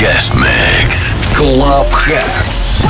Guest Mix. Klubbheads.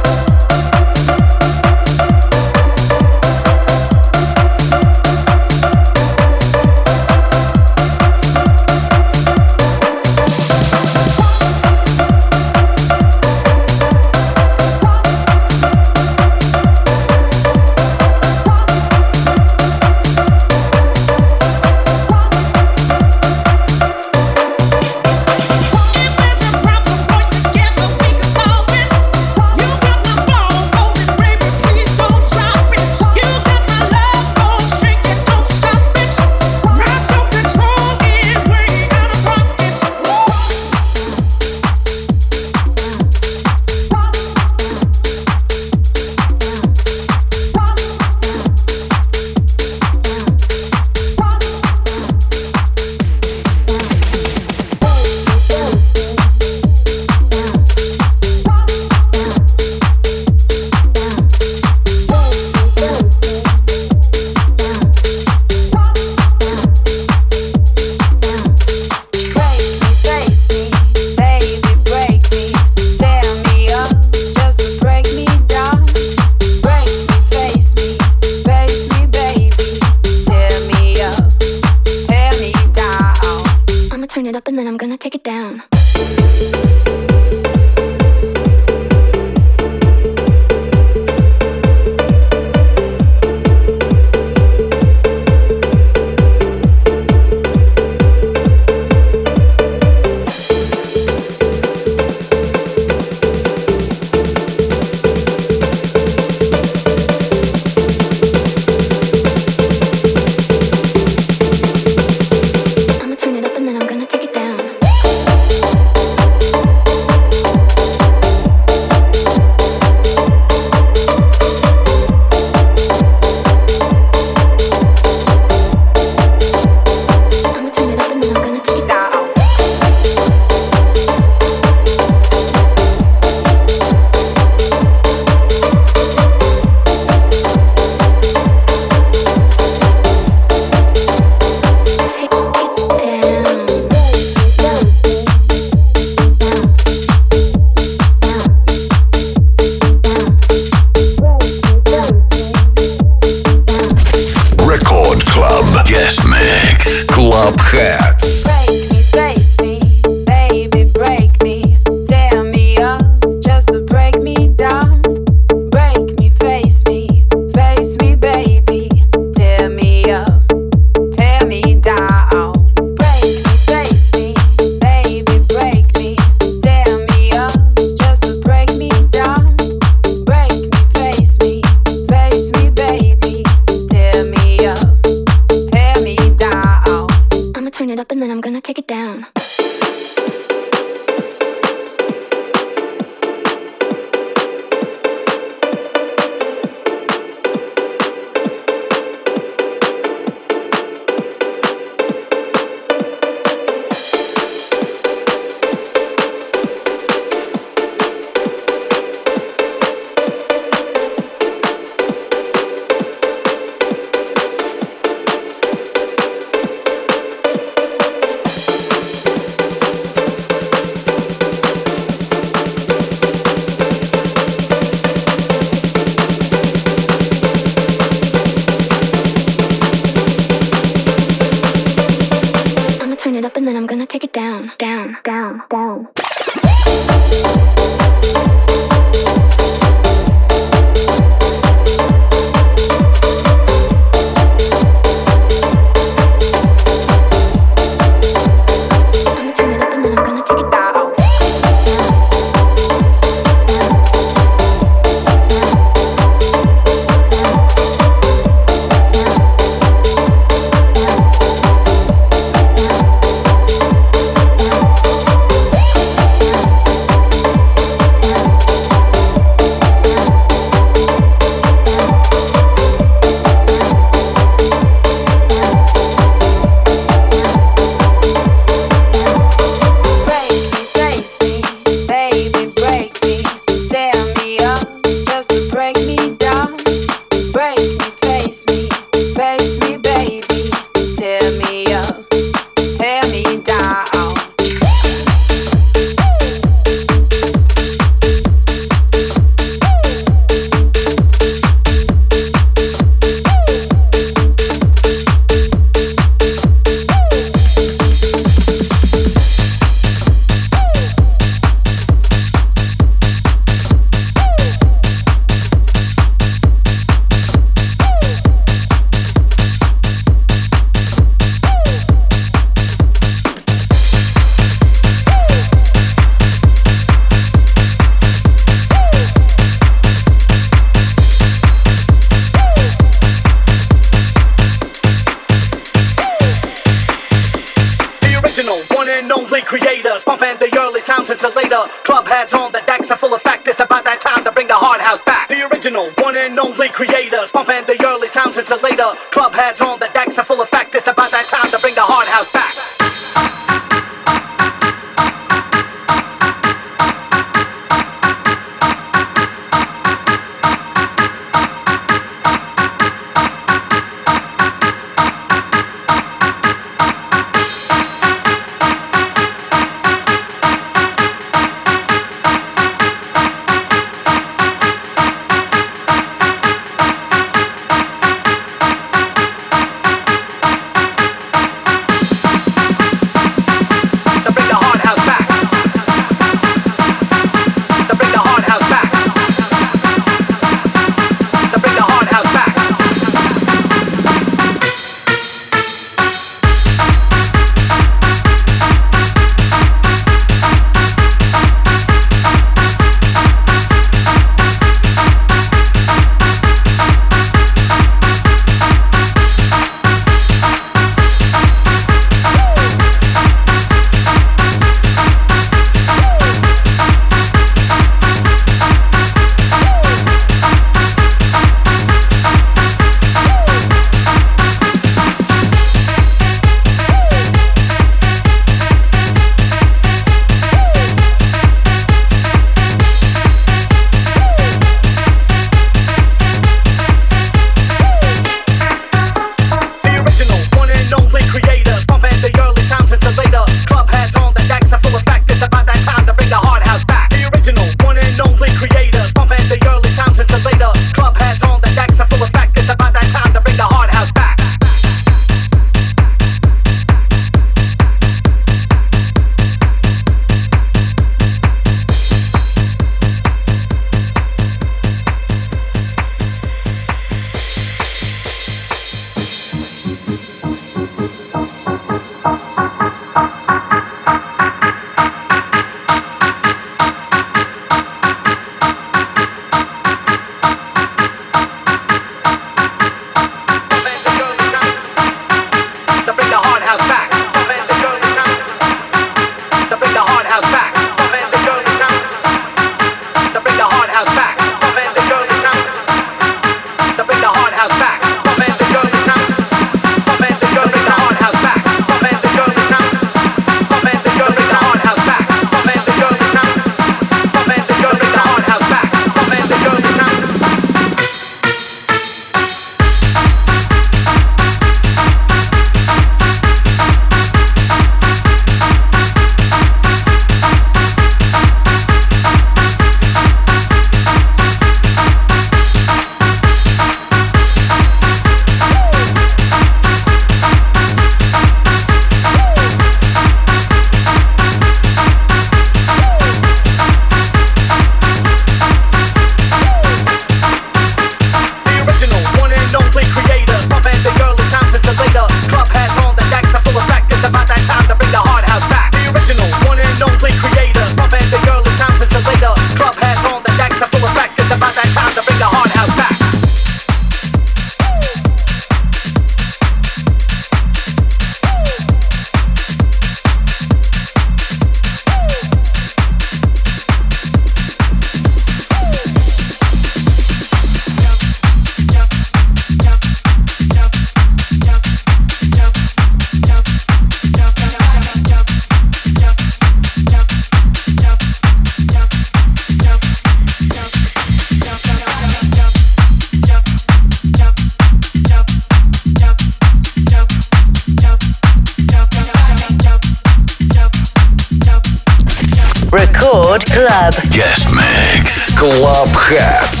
Club. Guest Mix. Klubbheads.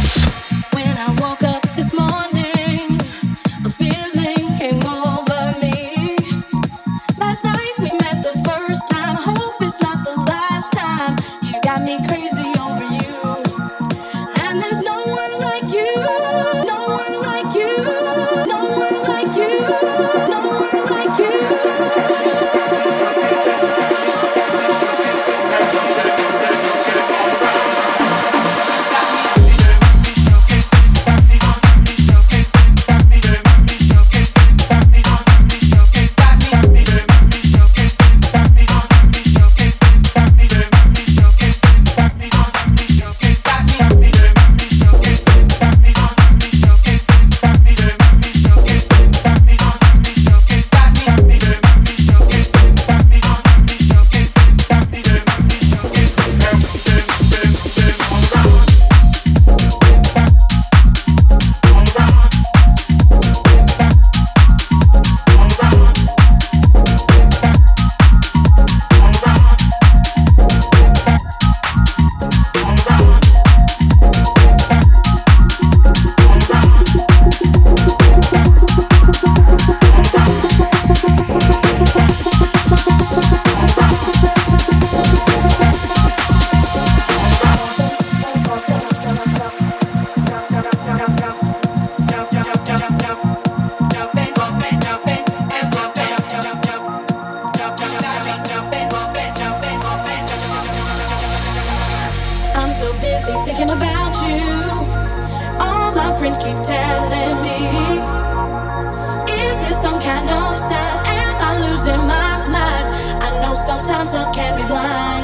sometimes love can be blind.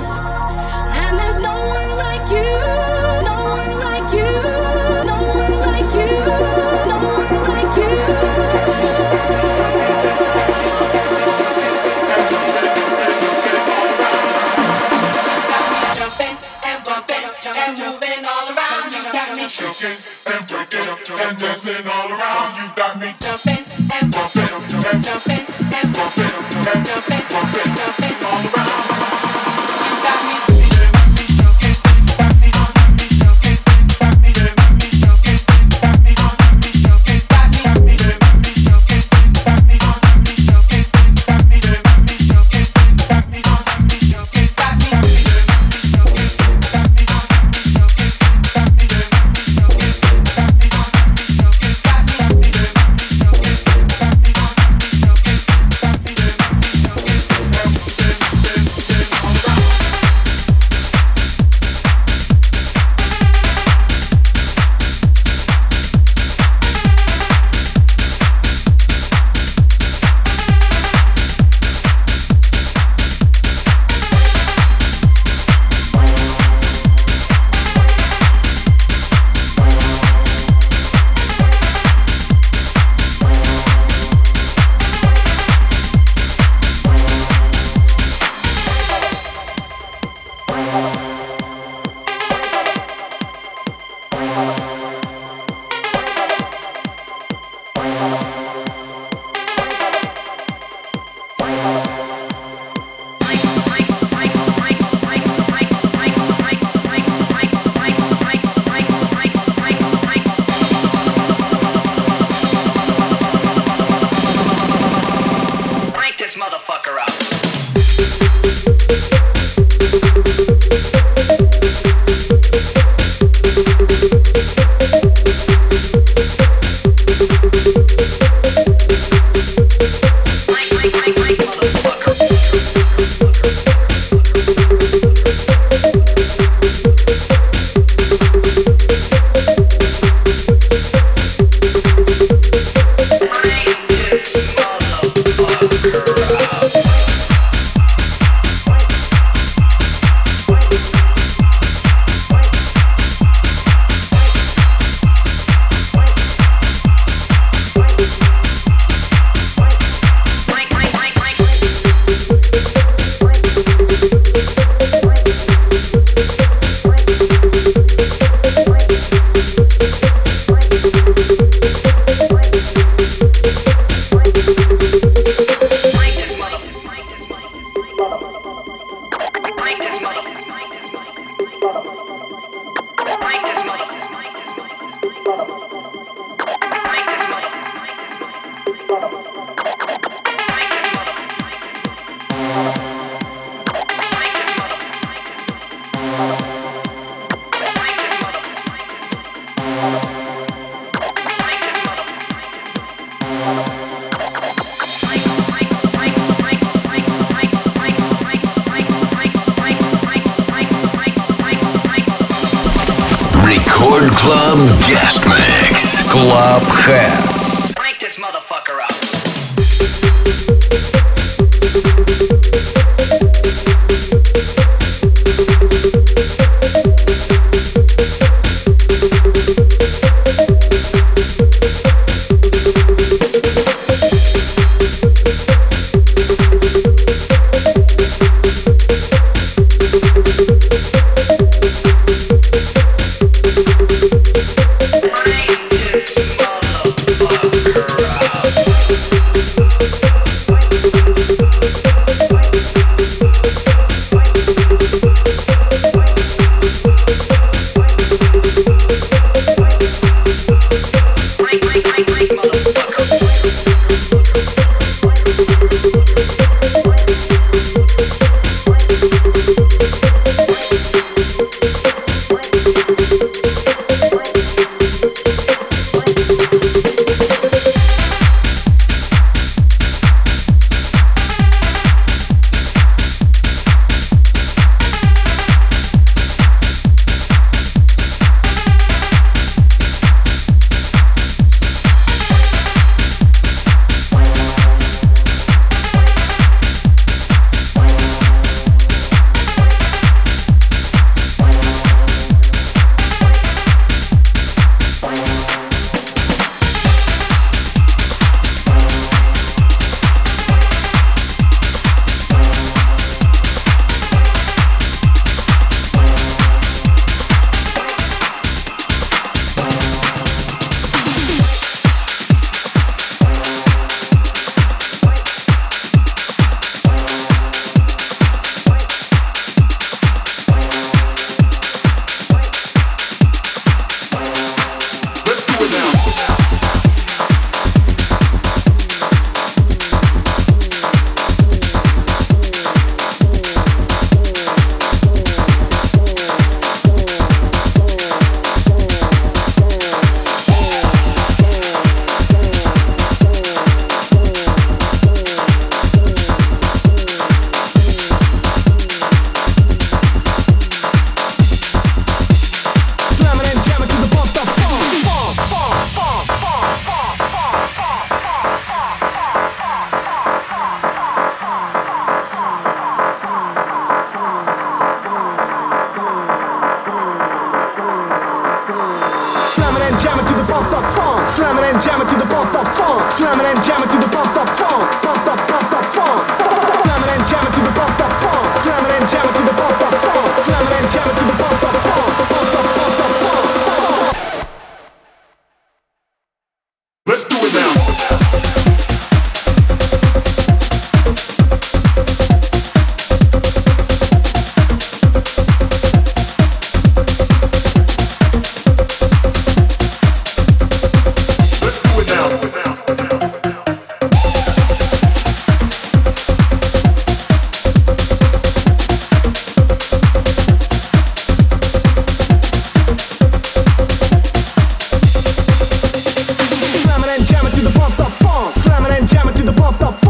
and dancing all around. You got me jumping jumping, jumping, jumping, jumping jumping, jumping all around. You got me. Club Guest Mix. Klubbheads.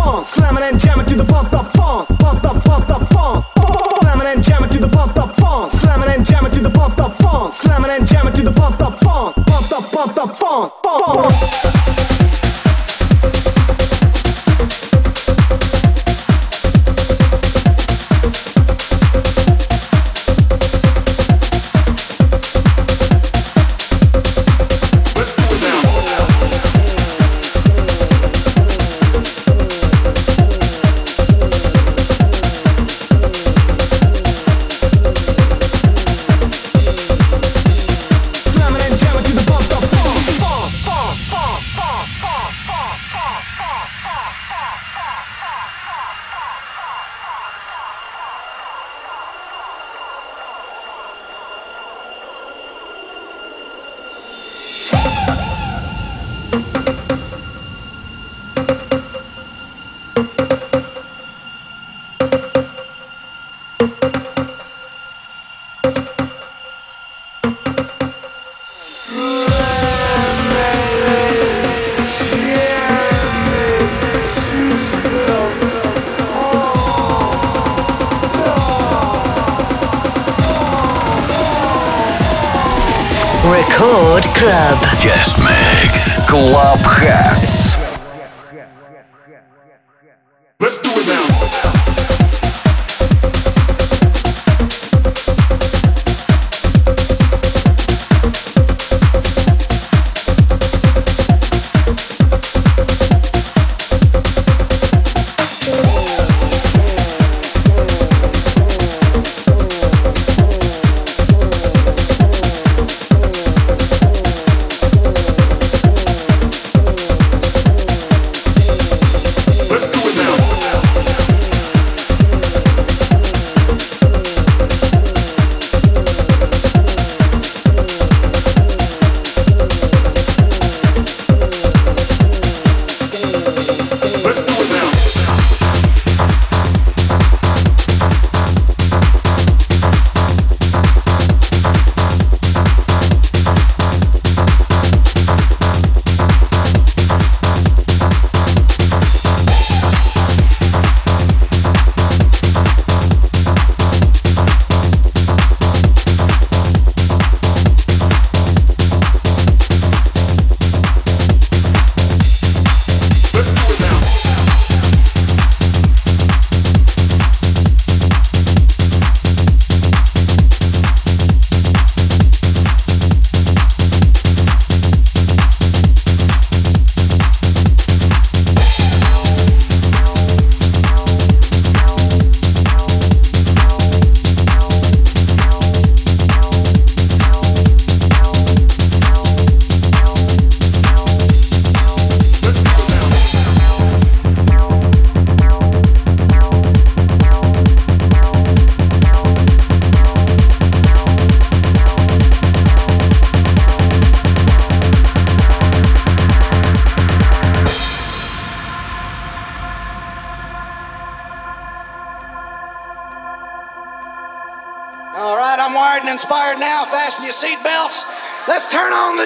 funk, slamming and jamming to the pump up funk, pump up, pump up funk. Slamming and jamming to the pump up funk, slamming and jamming to the pump up funk, slamming and jamming to the pump up funk, pump up, pump up funk, funk.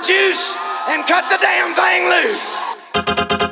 Juice and cut the damn thing loose.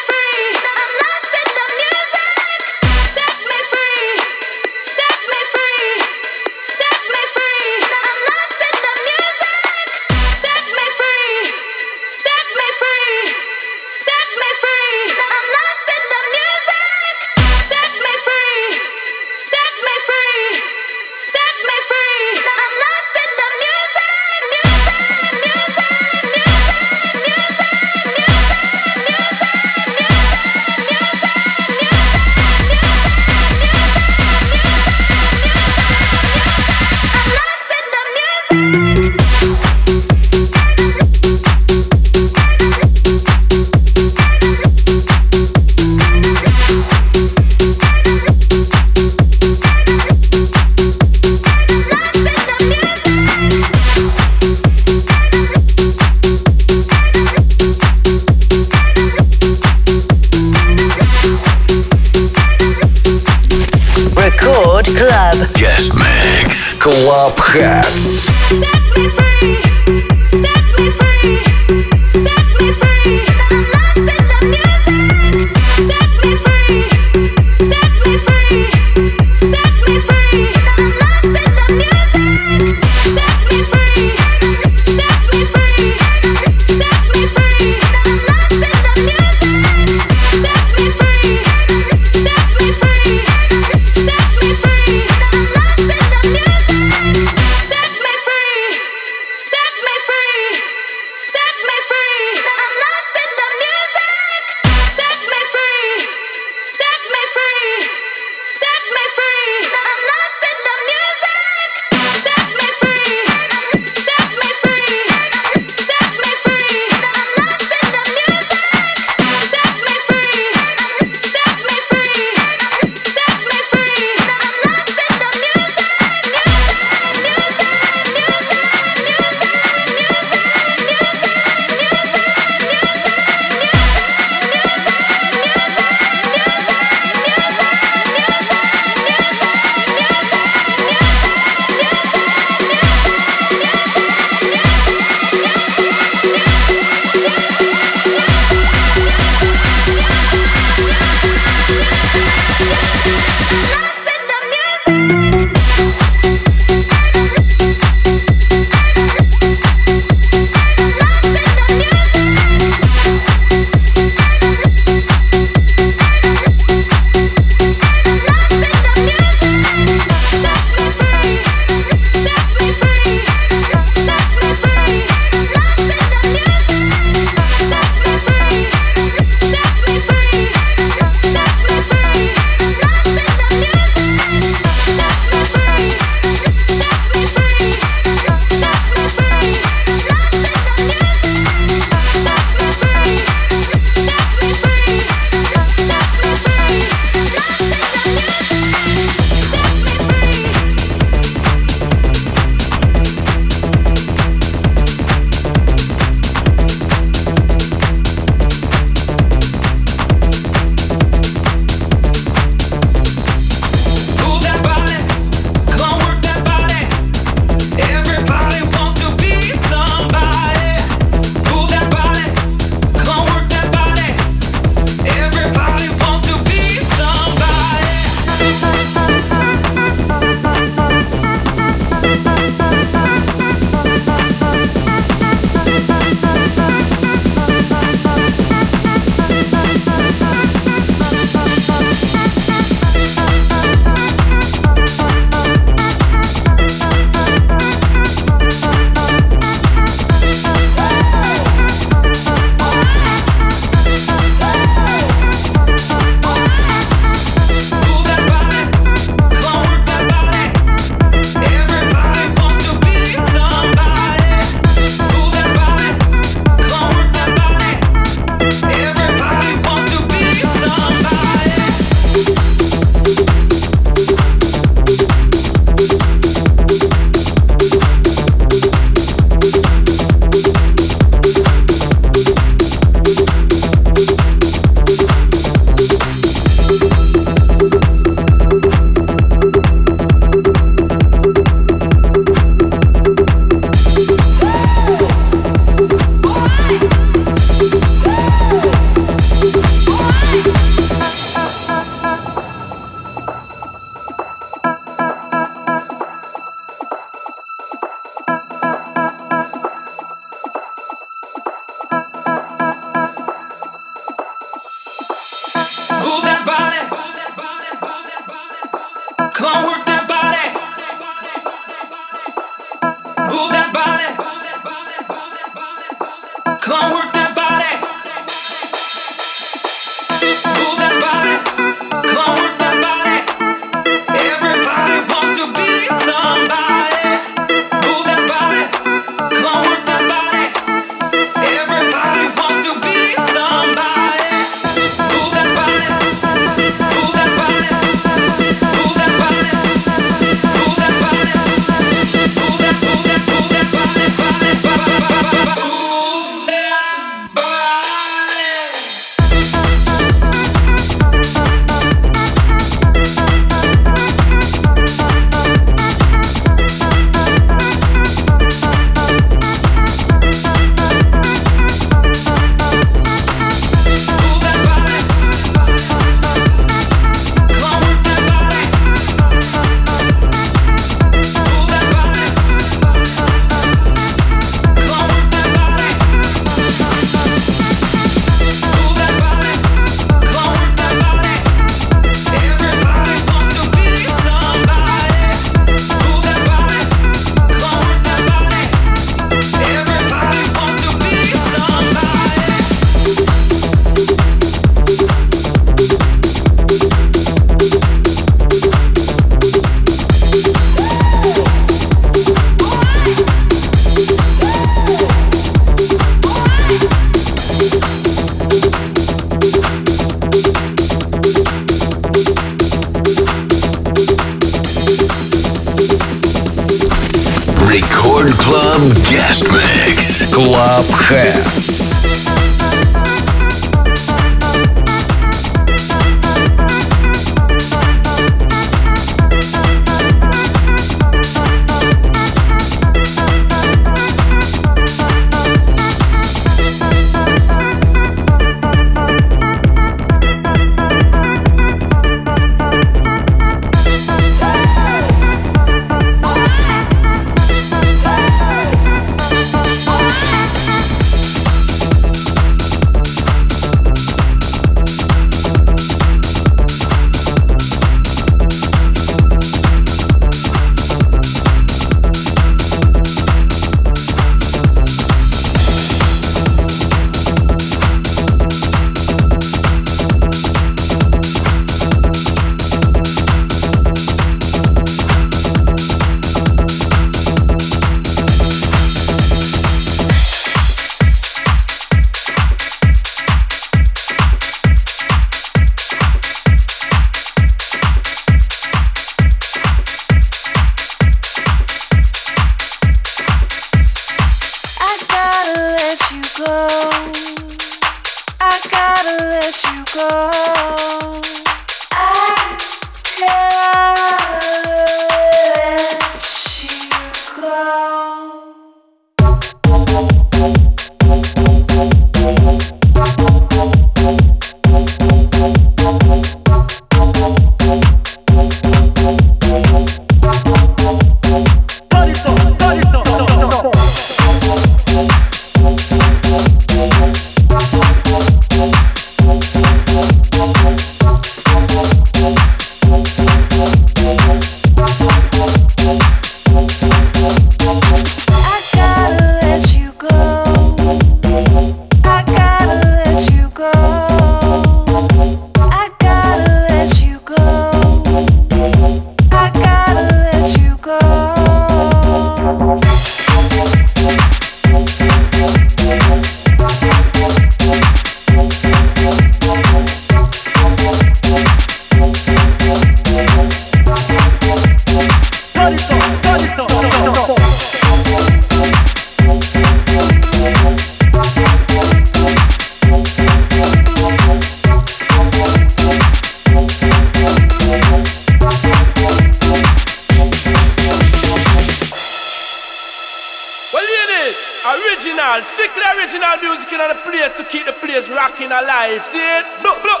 Original, strictly original music in the place to keep the place rocking alive. See it? Look, look.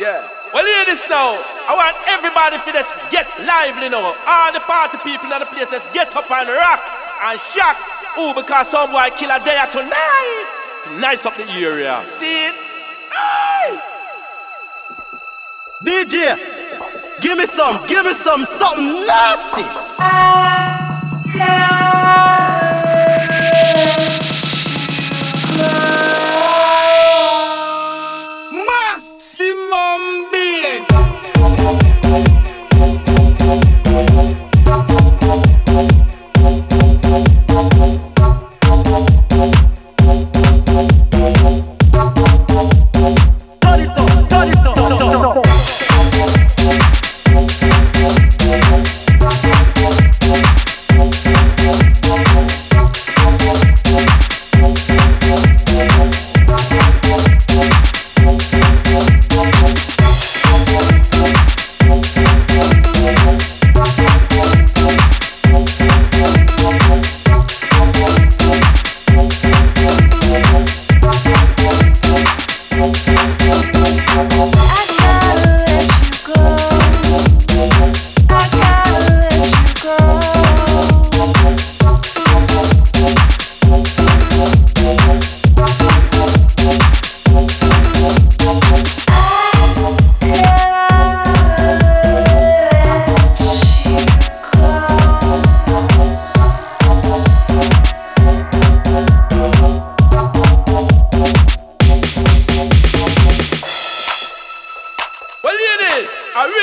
Yeah. Well, hear this now. I want everybody for this get lively now. All the party people in the place, let's get up and rock and shock. Ooh, because some boy kill a day tonight. Nice up the area. See it? Aye. DJ, give me some, give me some, something nasty. Uh, yeah.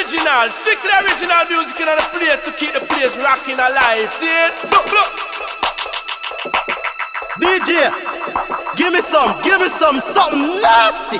original, strictly original music in the place to keep the place rocking alive. See it? Look, look. DJ, give me some, give me some, something nasty.